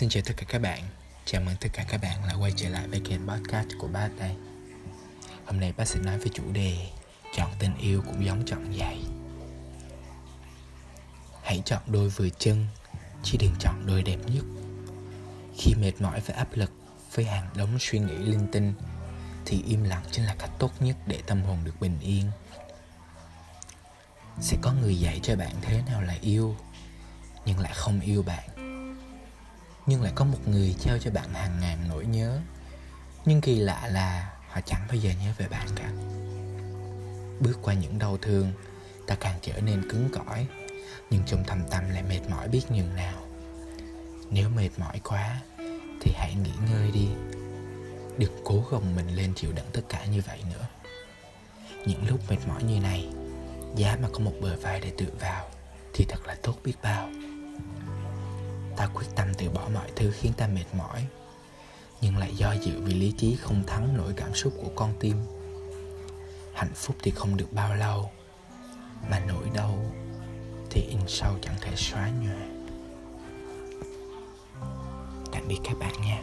Xin chào tất cả các bạn. Chào mừng tất cả các bạn đã quay trở lại với kênh podcast của bác đây. Hôm nay bác sẽ nói về chủ đề Chọn tình yêu cũng giống chọn giày. Hãy chọn đôi vừa chân, Chứ đừng chọn đôi đẹp nhất. Khi mệt mỏi và áp lực Với hàng đống suy nghĩ linh tinh, Thì im lặng chính là cách tốt nhất Để tâm hồn được bình yên. Sẽ có người dạy cho bạn thế nào là yêu, Nhưng lại không yêu bạn nhưng lại có một người trao cho bạn hàng ngàn nỗi nhớ. Nhưng kỳ lạ là họ chẳng bao giờ nhớ về bạn cả. Bước qua những đau thương, ta càng trở nên cứng cỏi. Nhưng trong thầm tâm lại mệt mỏi biết nhường nào. Nếu mệt mỏi quá, thì hãy nghỉ ngơi đi. Đừng cố gồng mình lên chịu đựng tất cả như vậy nữa. Những lúc mệt mỏi như này, giá mà có một bờ vai để tựa vào thì thật là tốt biết bao ta quyết tâm từ bỏ mọi thứ khiến ta mệt mỏi. Nhưng lại do dự vì lý trí không thắng nổi cảm xúc của con tim. Hạnh phúc thì không được bao lâu, mà nỗi đau thì in sâu chẳng thể xóa nhòa. Tạm biệt các bạn nha